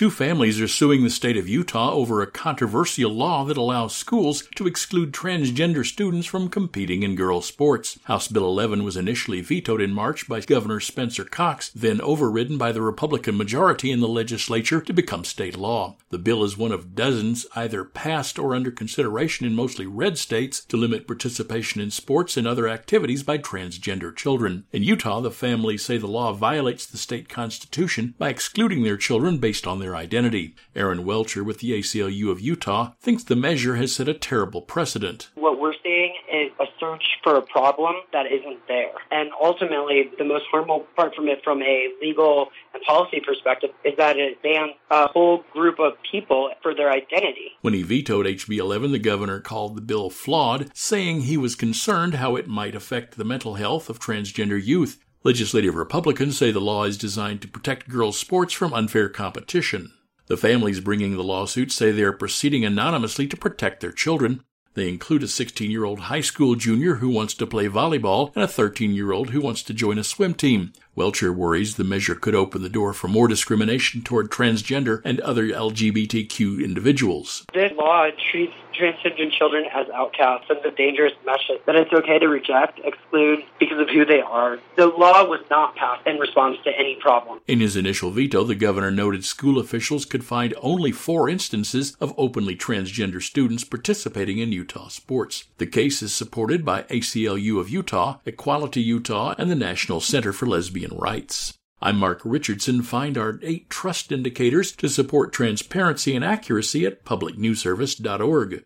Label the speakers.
Speaker 1: Two families are suing the state of Utah over a controversial law that allows schools to exclude transgender students from competing in girls' sports. House Bill 11 was initially vetoed in March by Governor Spencer Cox, then overridden by the Republican majority in the legislature to become state law. The bill is one of dozens either passed or under consideration in mostly red states to limit participation in sports and other activities by transgender children. In Utah, the families say the law violates the state constitution by excluding their children based on their identity. Aaron Welcher with the ACLU of Utah thinks the measure has set a terrible precedent.
Speaker 2: What we're seeing is a search for a problem that isn't there. And ultimately, the most harmful part from it from a legal and policy perspective is that it bans a whole group of people for their identity.
Speaker 1: When he vetoed HB 11, the governor called the bill flawed, saying he was concerned how it might affect the mental health of transgender youth. Legislative Republicans say the law is designed to protect girls' sports from unfair competition. The families bringing the lawsuit say they are proceeding anonymously to protect their children. They include a 16 year old high school junior who wants to play volleyball and a 13 year old who wants to join a swim team. Welcher worries the measure could open the door for more discrimination toward transgender and other LGBTQ individuals.
Speaker 2: This law treats transgender children as outcasts and a dangerous message that it's okay to reject, exclude because of who they are. The law was not passed in response to any problem.
Speaker 1: In his initial veto, the governor noted school officials could find only four instances of openly transgender students participating in Utah sports. The case is supported by ACLU of Utah, Equality Utah, and the National Center for Lesbian Rights. I'm Mark Richardson. Find our eight trust indicators to support transparency and accuracy at publicnewsservice.org.